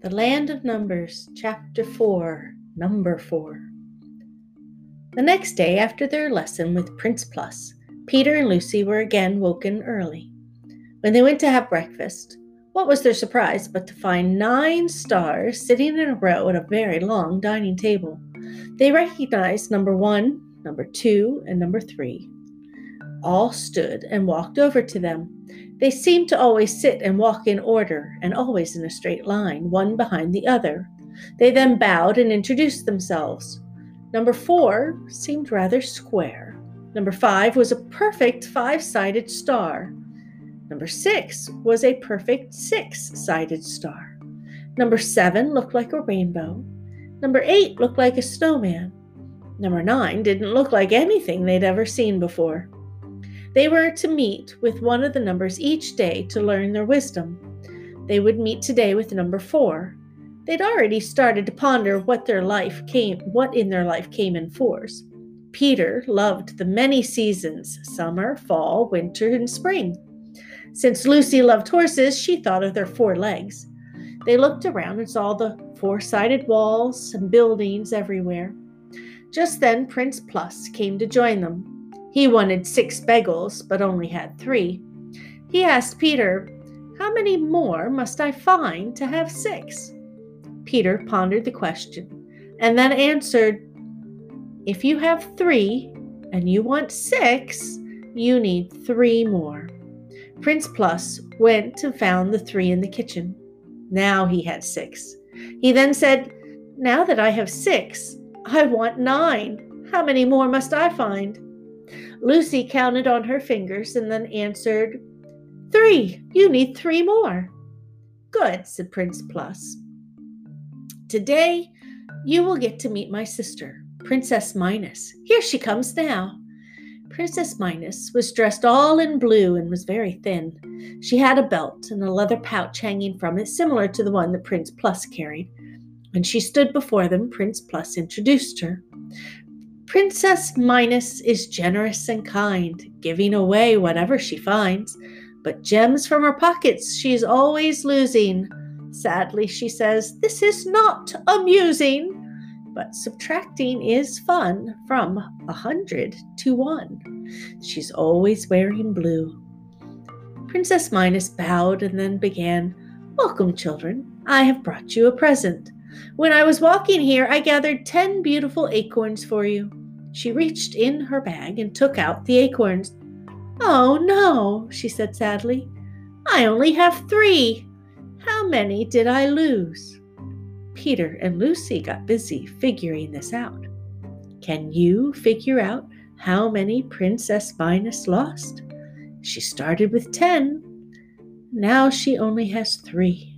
The Land of Numbers, Chapter 4, Number 4. The next day, after their lesson with Prince Plus, Peter and Lucy were again woken early. When they went to have breakfast, what was their surprise but to find nine stars sitting in a row at a very long dining table? They recognized number one, number two, and number three. All stood and walked over to them. They seemed to always sit and walk in order and always in a straight line, one behind the other. They then bowed and introduced themselves. Number four seemed rather square. Number five was a perfect five sided star. Number six was a perfect six sided star. Number seven looked like a rainbow. Number eight looked like a snowman. Number nine didn't look like anything they'd ever seen before. They were to meet with one of the numbers each day to learn their wisdom. They would meet today with number 4. They'd already started to ponder what their life came what in their life came in fours. Peter loved the many seasons, summer, fall, winter, and spring. Since Lucy loved horses, she thought of their four legs. They looked around and saw the four sided walls and buildings everywhere. Just then, Prince Plus came to join them. He wanted six bagels, but only had three. He asked Peter, How many more must I find to have six? Peter pondered the question and then answered, If you have three and you want six, you need three more. Prince Plus went and found the three in the kitchen. Now he had six. He then said, Now that I have six, I want nine. How many more must I find? Lucy counted on her fingers and then answered, Three. You need three more. Good, said Prince Plus. Today you will get to meet my sister, Princess Minus. Here she comes now. Princess Minus was dressed all in blue and was very thin. She had a belt and a leather pouch hanging from it, similar to the one that Prince Plus carried. When she stood before them, Prince Plus introduced her. Princess Minus is generous and kind, giving away whatever she finds, but gems from her pockets she's always losing. Sadly, she says, This is not amusing, but subtracting is fun from a hundred to one. She's always wearing blue. Princess Minus bowed and then began, Welcome, children. I have brought you a present. When I was walking here, I gathered ten beautiful acorns for you. She reached in her bag and took out the acorns. Oh, no, she said sadly. I only have three. How many did I lose? Peter and Lucy got busy figuring this out. Can you figure out how many Princess Minus lost? She started with ten. Now she only has three.